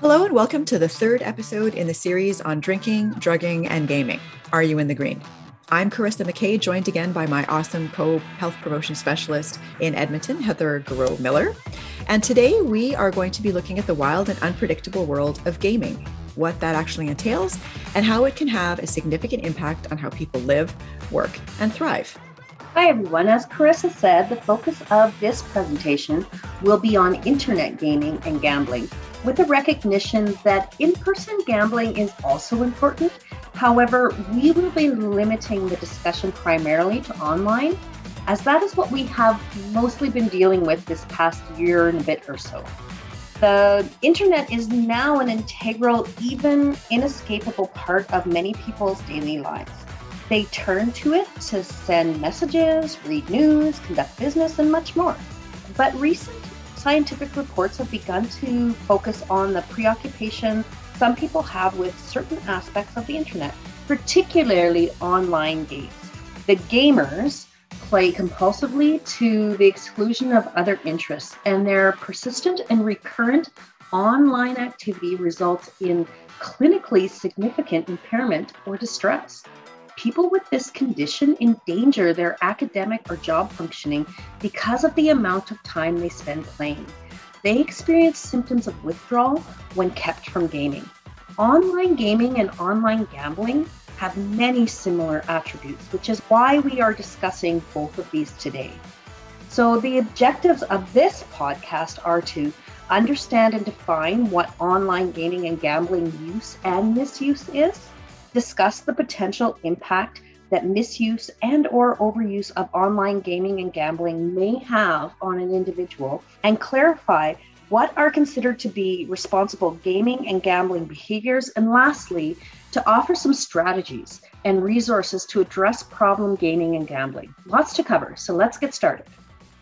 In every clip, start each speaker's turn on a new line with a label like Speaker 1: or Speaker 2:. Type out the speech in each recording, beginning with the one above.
Speaker 1: Hello, and welcome to the third episode in the series on drinking, drugging, and gaming. Are you in the green? I'm Carissa McKay, joined again by my awesome co health promotion specialist in Edmonton, Heather Garreau Miller. And today we are going to be looking at the wild and unpredictable world of gaming, what that actually entails, and how it can have a significant impact on how people live, work, and thrive.
Speaker 2: Hi, everyone. As Carissa said, the focus of this presentation will be on internet gaming and gambling with the recognition that in person gambling is also important. However, we will be limiting the discussion primarily to online, as that is what we have mostly been dealing with this past year and a bit or so. The internet is now an integral, even inescapable part of many people's daily lives. They turn to it to send messages, read news, conduct business, and much more. But recent scientific reports have begun to focus on the preoccupation some people have with certain aspects of the internet, particularly online games. The gamers play compulsively to the exclusion of other interests, and their persistent and recurrent online activity results in clinically significant impairment or distress people with this condition endanger their academic or job functioning because of the amount of time they spend playing. They experience symptoms of withdrawal when kept from gaming. Online gaming and online gambling have many similar attributes, which is why we are discussing both of these today. So, the objectives of this podcast are to understand and define what online gaming and gambling use and misuse is discuss the potential impact that misuse and or overuse of online gaming and gambling may have on an individual and clarify what are considered to be responsible gaming and gambling behaviors and lastly to offer some strategies and resources to address problem gaming and gambling. Lots to cover so let's get started.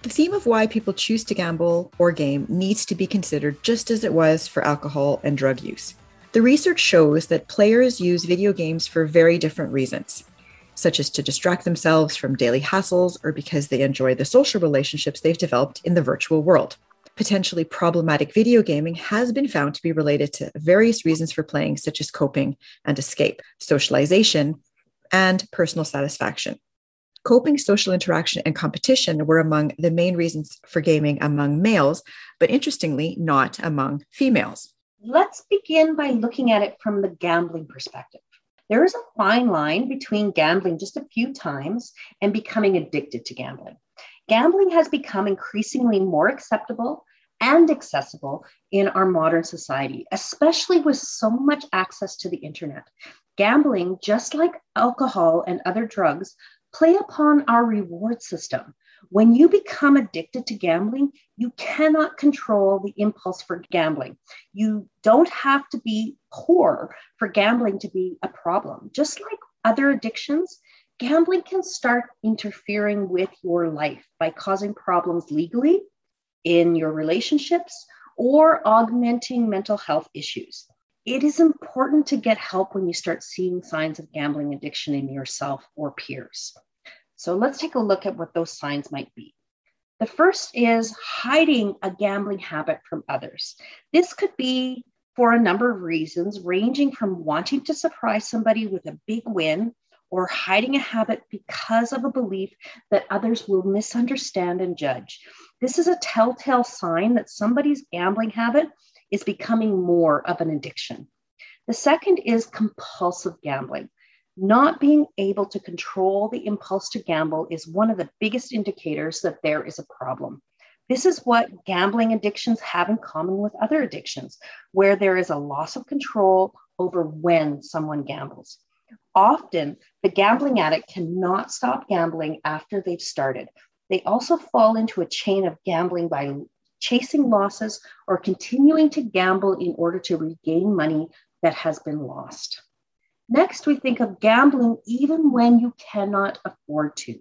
Speaker 1: The theme of why people choose to gamble or game needs to be considered just as it was for alcohol and drug use the research shows that players use video games for very different reasons, such as to distract themselves from daily hassles or because they enjoy the social relationships they've developed in the virtual world. Potentially problematic video gaming has been found to be related to various reasons for playing, such as coping and escape, socialization, and personal satisfaction. Coping, social interaction, and competition were among the main reasons for gaming among males, but interestingly, not among females
Speaker 2: let's begin by looking at it from the gambling perspective. There is a fine line between gambling just a few times and becoming addicted to gambling. Gambling has become increasingly more acceptable and accessible in our modern society, especially with so much access to the internet. Gambling, just like alcohol and other drugs, play upon our reward system. When you become addicted to gambling, you cannot control the impulse for gambling. You don't have to be poor for gambling to be a problem. Just like other addictions, gambling can start interfering with your life by causing problems legally in your relationships or augmenting mental health issues. It is important to get help when you start seeing signs of gambling addiction in yourself or peers. So let's take a look at what those signs might be. The first is hiding a gambling habit from others. This could be for a number of reasons, ranging from wanting to surprise somebody with a big win or hiding a habit because of a belief that others will misunderstand and judge. This is a telltale sign that somebody's gambling habit is becoming more of an addiction. The second is compulsive gambling. Not being able to control the impulse to gamble is one of the biggest indicators that there is a problem. This is what gambling addictions have in common with other addictions, where there is a loss of control over when someone gambles. Often, the gambling addict cannot stop gambling after they've started. They also fall into a chain of gambling by chasing losses or continuing to gamble in order to regain money that has been lost. Next, we think of gambling even when you cannot afford to.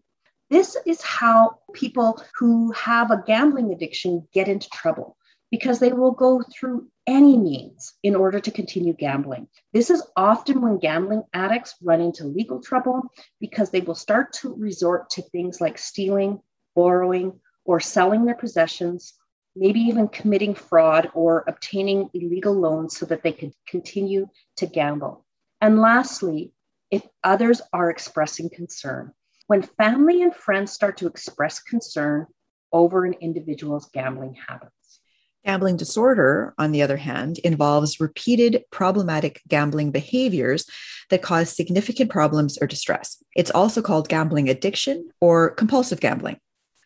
Speaker 2: This is how people who have a gambling addiction get into trouble because they will go through any means in order to continue gambling. This is often when gambling addicts run into legal trouble because they will start to resort to things like stealing, borrowing, or selling their possessions maybe even committing fraud or obtaining illegal loans so that they can continue to gamble. And lastly, if others are expressing concern, when family and friends start to express concern over an individual's gambling habits.
Speaker 1: Gambling disorder, on the other hand, involves repeated problematic gambling behaviors that cause significant problems or distress. It's also called gambling addiction or compulsive gambling.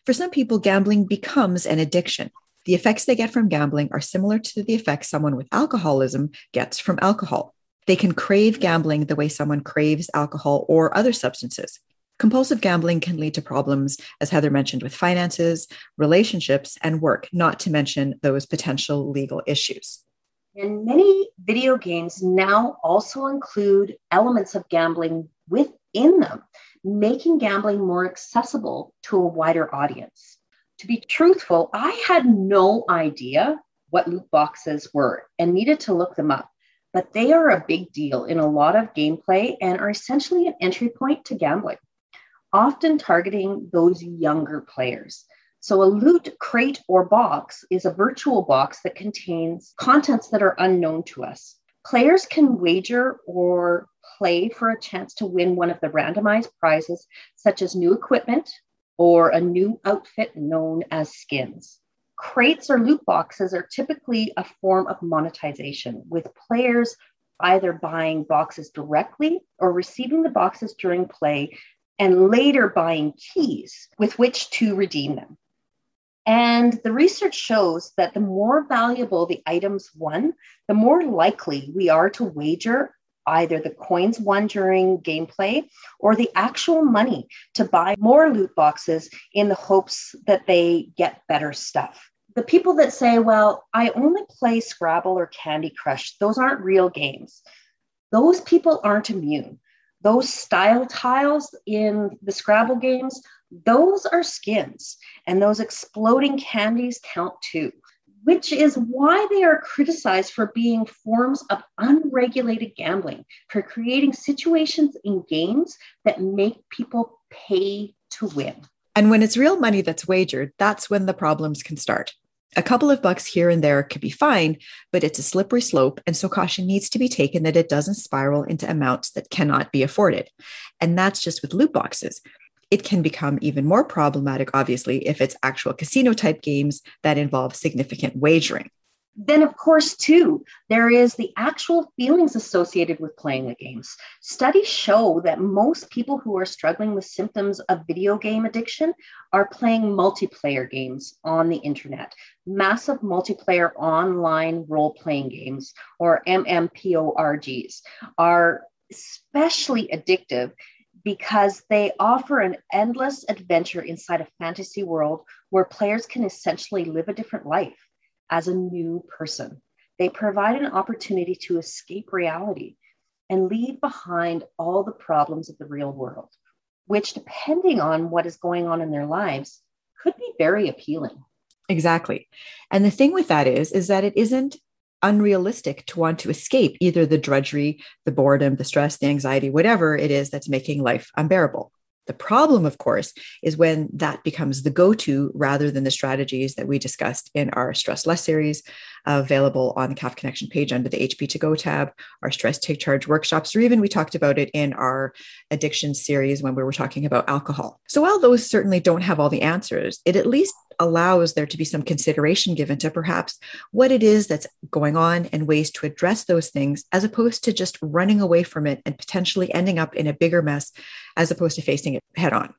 Speaker 1: For some people, gambling becomes an addiction. The effects they get from gambling are similar to the effects someone with alcoholism gets from alcohol. They can crave gambling the way someone craves alcohol or other substances. Compulsive gambling can lead to problems, as Heather mentioned, with finances, relationships, and work, not to mention those potential legal issues.
Speaker 2: And many video games now also include elements of gambling within them, making gambling more accessible to a wider audience. To be truthful, I had no idea what loot boxes were and needed to look them up, but they are a big deal in a lot of gameplay and are essentially an entry point to gambling often targeting those younger players. So, a loot crate or box is a virtual box that contains contents that are unknown to us. Players can wager or play for a chance to win one of the randomized prizes, such as new equipment or a new outfit known as skins. Crates or loot boxes are typically a form of monetization, with players either buying boxes directly or receiving the boxes during play and later buying keys with which to redeem them. And the research shows that the more valuable the items won, the more likely we are to wager either the coins won during gameplay or the actual money to buy more loot boxes in the hopes that they get better stuff. The people that say, well, I only play Scrabble or Candy Crush, those aren't real games. Those people aren't immune those style tiles in the Scrabble games, those are skins, and those exploding candies count too, which is why they are criticized for being forms of unregulated gambling, for creating situations in games that make people pay to win.
Speaker 1: And when it's real money that's wagered, that's when the problems can start. A couple of bucks here and there could be fine, but it's a slippery slope. And so caution needs to be taken that it doesn't spiral into amounts that cannot be afforded. And that's just with loot boxes. It can become even more problematic, obviously, if it's actual casino type games that involve significant wagering.
Speaker 2: Then of course too there is the actual feelings associated with playing the games. Studies show that most people who are struggling with symptoms of video game addiction are playing multiplayer games on the internet. Massive multiplayer online role-playing games or MMORPGs are especially addictive because they offer an endless adventure inside a fantasy world where players can essentially live a different life as a new person. They provide an opportunity to escape reality and leave behind all the problems of the real world, which, depending on what is going on in their lives, could be very appealing.
Speaker 1: Exactly. And the thing with that is, is that it isn't unrealistic to want to escape either the drudgery, the boredom, the stress, the anxiety, whatever it is that's making life unbearable. The problem, of course, is when that becomes the go to rather than the strategies that we discussed in our Stress Less series, available on the CAF Connection page under the HP to Go tab, our Stress Take Charge workshops, or even we talked about it in our addiction series when we were talking about alcohol. So while those certainly don't have all the answers, it at least allows there to be some consideration given to perhaps what it is that's going on and ways to address those things, as opposed to just running away from it and potentially ending up in a bigger mess, as opposed to facing it head on.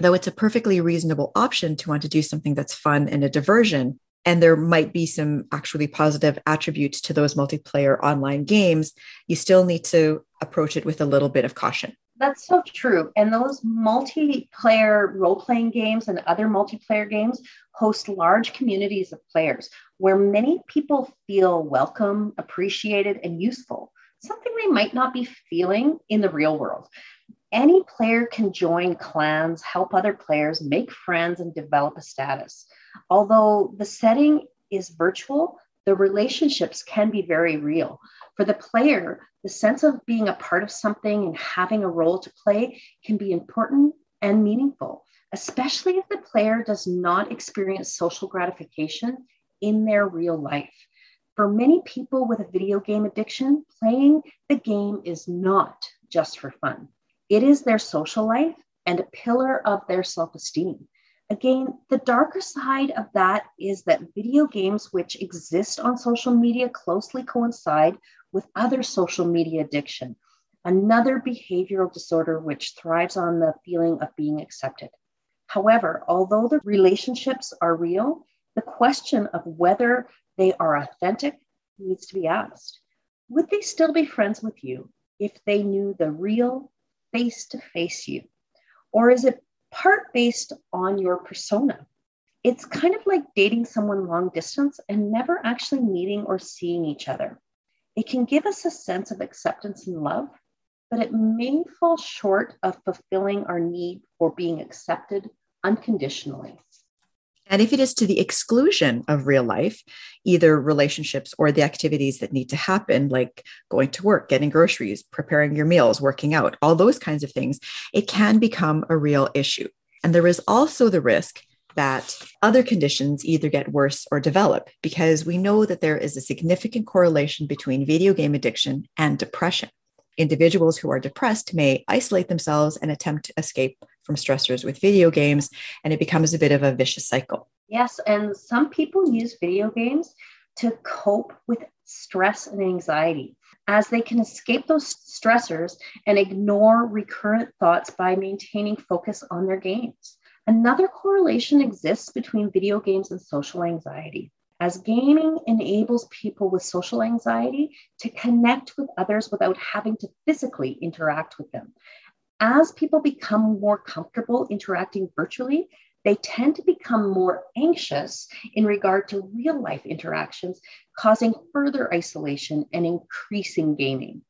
Speaker 1: Though it's a perfectly reasonable option to want to do something that's fun and a diversion, and there might be some actually positive attributes to those multiplayer online games, you still need to approach it with a little bit of caution.
Speaker 2: That's so true. And those multiplayer role playing games and other multiplayer games host large communities of players where many people feel welcome, appreciated, and useful, something they might not be feeling in the real world. Any player can join clans, help other players, make friends, and develop a status. Although the setting is virtual, the relationships can be very real. For the player, the sense of being a part of something and having a role to play can be important and meaningful, especially if the player does not experience social gratification in their real life. For many people with a video game addiction, playing the game is not just for fun. It is their social life and a pillar of their self esteem. Again, the darker side of that is that video games, which exist on social media, closely coincide with other social media addiction, another behavioral disorder which thrives on the feeling of being accepted. However, although the relationships are real, the question of whether they are authentic needs to be asked. Would they still be friends with you if they knew the real face to face you? Or is it part based on your persona? It's kind of like dating someone long distance and never actually meeting or seeing each other. It can give us a sense of acceptance and love, but it may fall short of fulfilling our need for being accepted unconditionally.
Speaker 1: And if it is to the exclusion of real life, either relationships or the activities that need to happen, like going to work, getting groceries, preparing your meals, working out, all those kinds of things, it can become a real issue. And there is also the risk that other conditions either get worse or develop because we know that there is a significant correlation between video game addiction and depression. Individuals who are depressed may isolate themselves and attempt to escape from stressors with video games, and it becomes a bit of a vicious cycle.
Speaker 2: Yes, and some people use video games to cope with stress and anxiety as they can escape those stressors and ignore recurrent thoughts by maintaining focus on their games. Another correlation exists between video games and social anxiety, as gaming enables people with social anxiety to connect with others without having to physically interact with them as people become more comfortable interacting virtually, they tend to become more anxious in regard to real life interactions, causing further isolation and increasing gaming.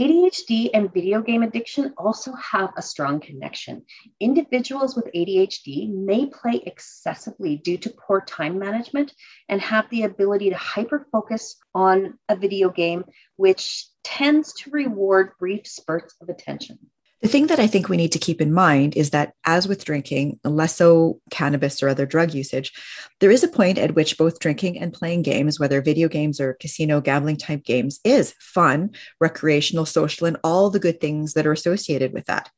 Speaker 2: ADHD and video game addiction also have a strong connection. Individuals with ADHD may play excessively due to poor time management and have the ability to hyper focus on a video game, which tends to reward brief spurts of attention.
Speaker 1: The thing that I think we need to keep in mind is that, as with drinking, less so cannabis or other drug usage, there is a point at which both drinking and playing games, whether video games or casino gambling type games, is fun, recreational, social, and all the good things that are associated with that.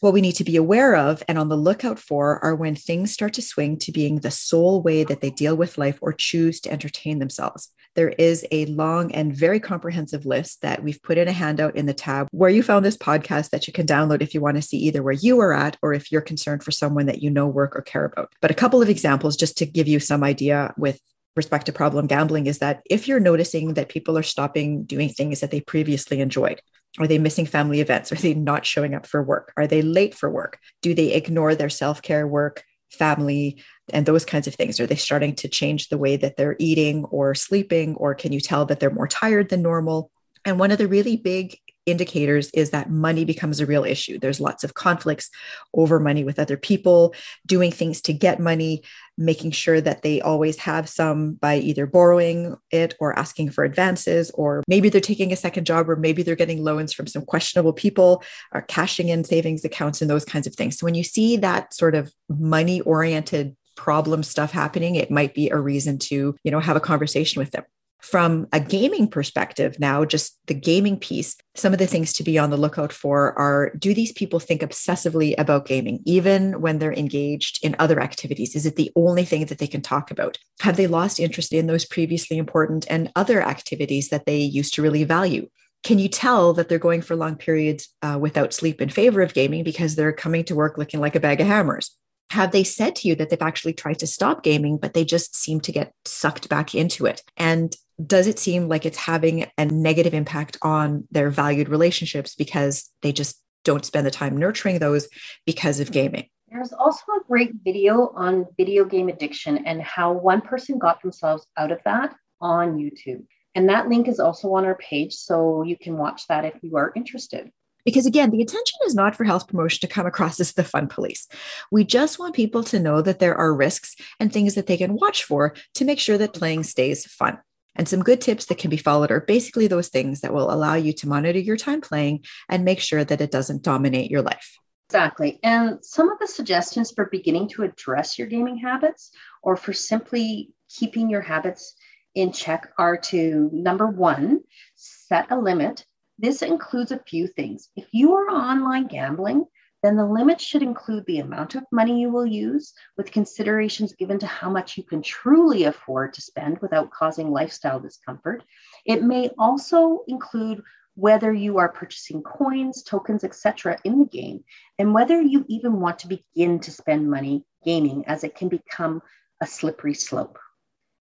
Speaker 1: What we need to be aware of and on the lookout for are when things start to swing to being the sole way that they deal with life or choose to entertain themselves. There is a long and very comprehensive list that we've put in a handout in the tab where you found this podcast that you can download if you want to see either where you are at or if you're concerned for someone that you know, work, or care about. But a couple of examples just to give you some idea with respect to problem gambling is that if you're noticing that people are stopping doing things that they previously enjoyed, are they missing family events? Are they not showing up for work? Are they late for work? Do they ignore their self care work, family, and those kinds of things? Are they starting to change the way that they're eating or sleeping? Or can you tell that they're more tired than normal? And one of the really big indicators is that money becomes a real issue. There's lots of conflicts over money with other people, doing things to get money, making sure that they always have some by either borrowing it or asking for advances, or maybe they're taking a second job, or maybe they're getting loans from some questionable people, or cashing in savings accounts and those kinds of things. So when you see that sort of money oriented problem stuff happening it might be a reason to you know have a conversation with them from a gaming perspective, now, just the gaming piece, some of the things to be on the lookout for are do these people think obsessively about gaming, even when they're engaged in other activities? Is it the only thing that they can talk about? Have they lost interest in those previously important and other activities that they used to really value? Can you tell that they're going for long periods uh, without sleep in favor of gaming because they're coming to work looking like a bag of hammers? Have they said to you that they've actually tried to stop gaming, but they just seem to get sucked back into it? And does it seem like it's having a negative impact on their valued relationships because they just don't spend the time nurturing those because of gaming?
Speaker 2: There's also a great video on video game addiction and how one person got themselves out of that on YouTube. And that link is also on our page, so you can watch that if you are interested.
Speaker 1: Because again, the intention is not for health promotion to come across as the fun police. We just want people to know that there are risks and things that they can watch for to make sure that playing stays fun. And some good tips that can be followed are basically those things that will allow you to monitor your time playing and make sure that it doesn't dominate your life.
Speaker 2: Exactly. And some of the suggestions for beginning to address your gaming habits or for simply keeping your habits in check are to number one, set a limit. This includes a few things. If you are online gambling, then the limit should include the amount of money you will use, with considerations given to how much you can truly afford to spend without causing lifestyle discomfort. It may also include whether you are purchasing coins, tokens, etc. in the game, and whether you even want to begin to spend money gaming, as it can become a slippery slope.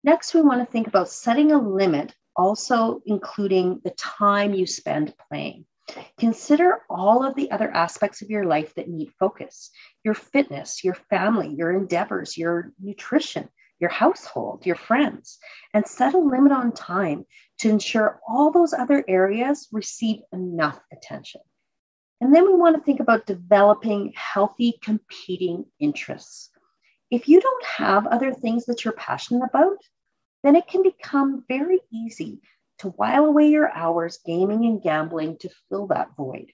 Speaker 2: Next, we want to think about setting a limit, also including the time you spend playing. Consider all of the other aspects of your life that need focus your fitness, your family, your endeavors, your nutrition, your household, your friends, and set a limit on time to ensure all those other areas receive enough attention. And then we want to think about developing healthy competing interests. If you don't have other things that you're passionate about, then it can become very easy to while away your hours gaming and gambling to fill that void.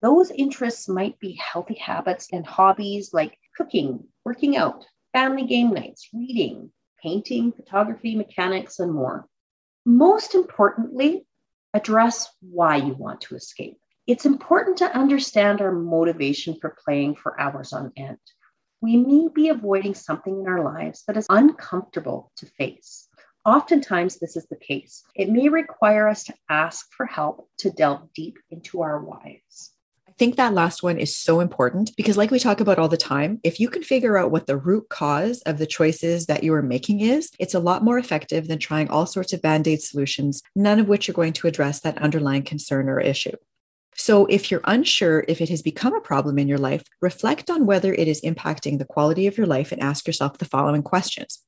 Speaker 2: Those interests might be healthy habits and hobbies like cooking, working out, family game nights, reading, painting, photography, mechanics, and more. Most importantly, address why you want to escape. It's important to understand our motivation for playing for hours on end. We may be avoiding something in our lives that is uncomfortable to face. Oftentimes, this is the case. It may require us to ask for help to delve deep into our whys.
Speaker 1: I think that last one is so important because, like we talk about all the time, if you can figure out what the root cause of the choices that you are making is, it's a lot more effective than trying all sorts of band aid solutions, none of which are going to address that underlying concern or issue. So, if you're unsure if it has become a problem in your life, reflect on whether it is impacting the quality of your life and ask yourself the following questions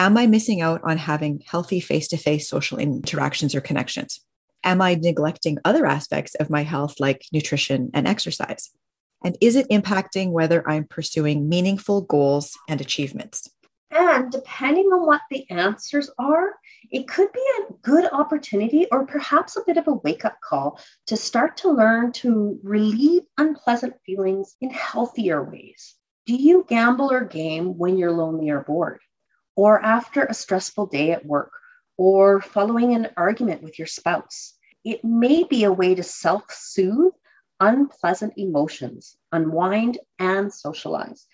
Speaker 1: Am I missing out on having healthy face to face social interactions or connections? Am I neglecting other aspects of my health, like nutrition and exercise? And is it impacting whether I'm pursuing meaningful goals and achievements?
Speaker 2: And depending on what the answers are, it could be a good opportunity or perhaps a bit of a wake up call to start to learn to relieve unpleasant feelings in healthier ways. Do you gamble or game when you're lonely or bored? Or after a stressful day at work, or following an argument with your spouse. It may be a way to self soothe unpleasant emotions, unwind, and socialize.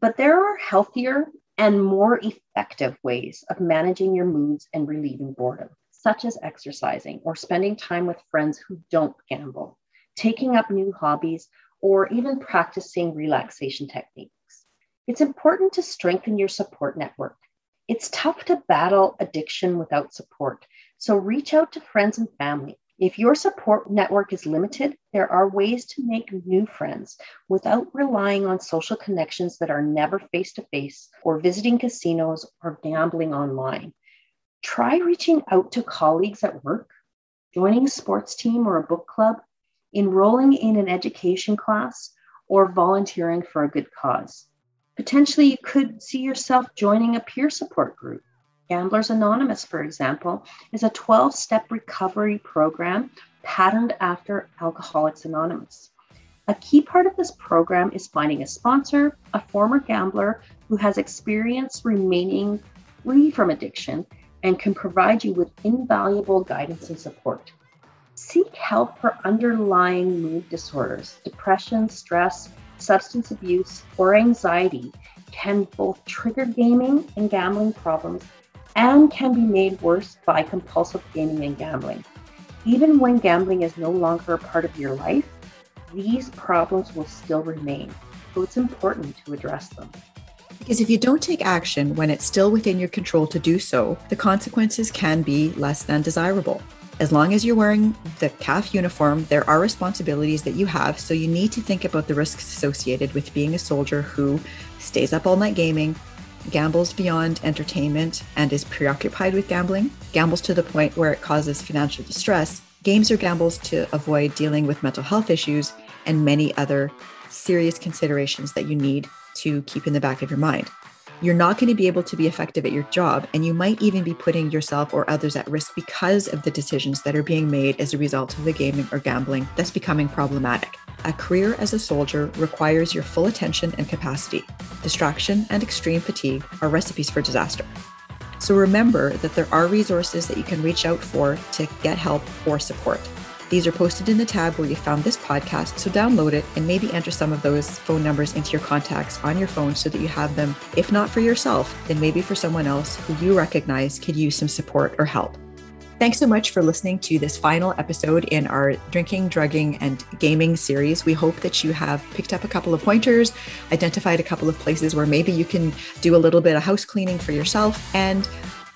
Speaker 2: But there are healthier and more effective ways of managing your moods and relieving boredom, such as exercising or spending time with friends who don't gamble, taking up new hobbies, or even practicing relaxation techniques. It's important to strengthen your support network it's tough to battle addiction without support, so reach out to friends and family. If your support network is limited, there are ways to make new friends without relying on social connections that are never face to face or visiting casinos or gambling online. Try reaching out to colleagues at work, joining a sports team or a book club, enrolling in an education class, or volunteering for a good cause. Potentially, you could see yourself joining a peer support group. Gamblers Anonymous, for example, is a 12 step recovery program patterned after Alcoholics Anonymous. A key part of this program is finding a sponsor, a former gambler who has experience remaining free from addiction and can provide you with invaluable guidance and support. Seek help for underlying mood disorders, depression, stress, substance abuse, or anxiety can both trigger gaming and gambling problems and can be made worse by compulsive gaming and gambling. Even when gambling is no longer a part of your life, these problems will still remain. So it's important to address them.
Speaker 1: Because if you don't take action when it's still within your control to do so, the consequences can be less than desirable. As long as you're wearing the CAF uniform, there are responsibilities that you have. So you need to think about the risks associated with being a soldier who stays up all night gaming, gambles beyond entertainment, and is preoccupied with gambling, gambles to the point where it causes financial distress, games or gambles to avoid dealing with mental health issues, and many other serious considerations that you need to keep in the back of your mind you're not going to be able to be effective at your job. And you might even be putting yourself or others at risk because of the decisions that are being made as a result of the gaming or gambling that's becoming problematic. A career as a soldier requires your full attention and capacity. Distraction and extreme fatigue are recipes for disaster. So remember that there are resources that you can reach out for to get help or support. These are posted in the tab where you found this podcast, so download it and maybe enter some of those phone numbers into your contacts on your phone so that you have them, if not for yourself, then maybe for someone else who you recognize could use some support or help. Thanks so much for listening to this final episode in our drinking, drugging, and gaming series. We hope that you have picked up a couple of pointers, identified a couple of places where maybe you can do a little bit of house cleaning for yourself, and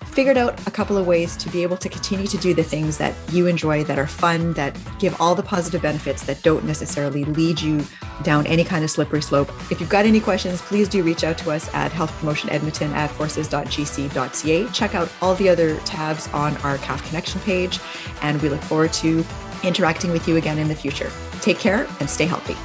Speaker 1: figured out a couple of ways to be able to continue to do the things that you enjoy, that are fun, that give all the positive benefits that don't necessarily lead you down any kind of slippery slope. If you've got any questions, please do reach out to us at Health Promotion Edmonton at forces.gc.ca. Check out all the other tabs on our CAF Connection page, and we look forward to interacting with you again in the future. Take care and stay healthy.